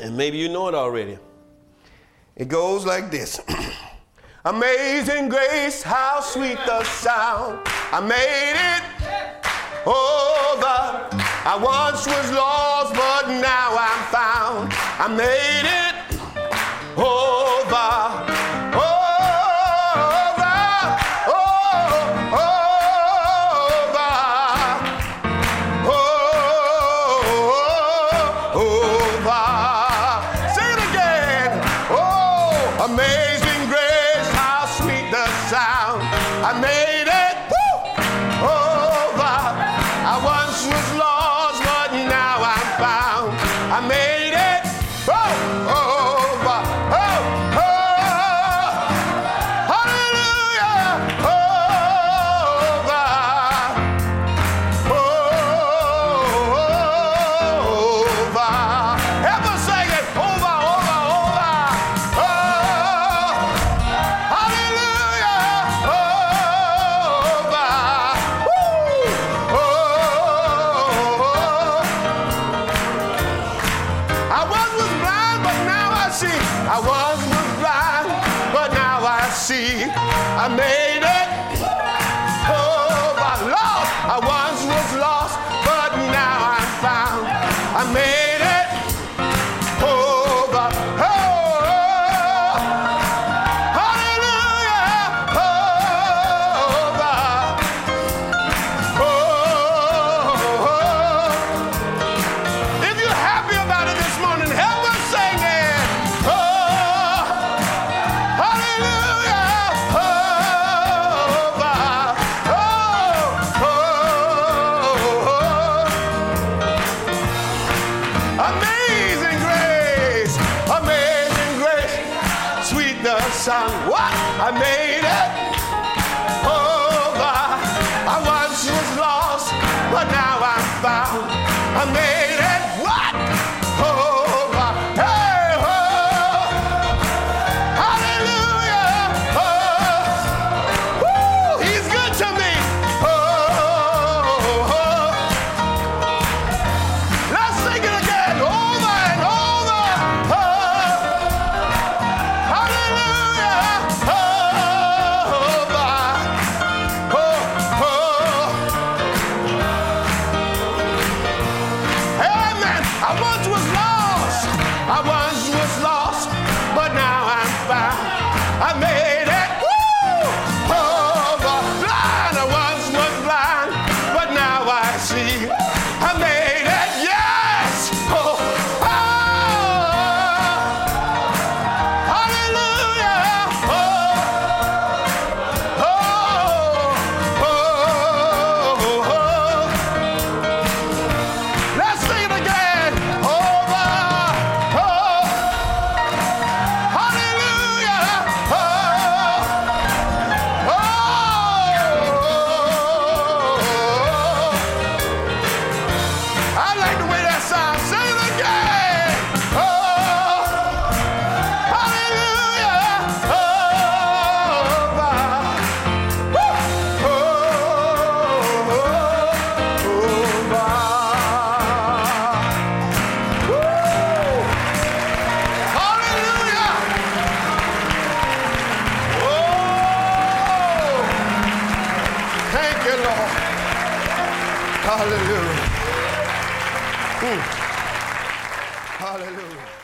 And maybe you know it already. It goes like this. Amazing grace, how sweet the sound. I made it over. I once was lost, but now I'm found. I made it over. I made it over. I once was lost, but now I'm found. I made I was blind, but now I see. I made sound. What? I made it oh, over. I once was lost, but now I'm found. I made I made it. Blind. I once was blind, but now I see. Hallelujah. Hallelujah.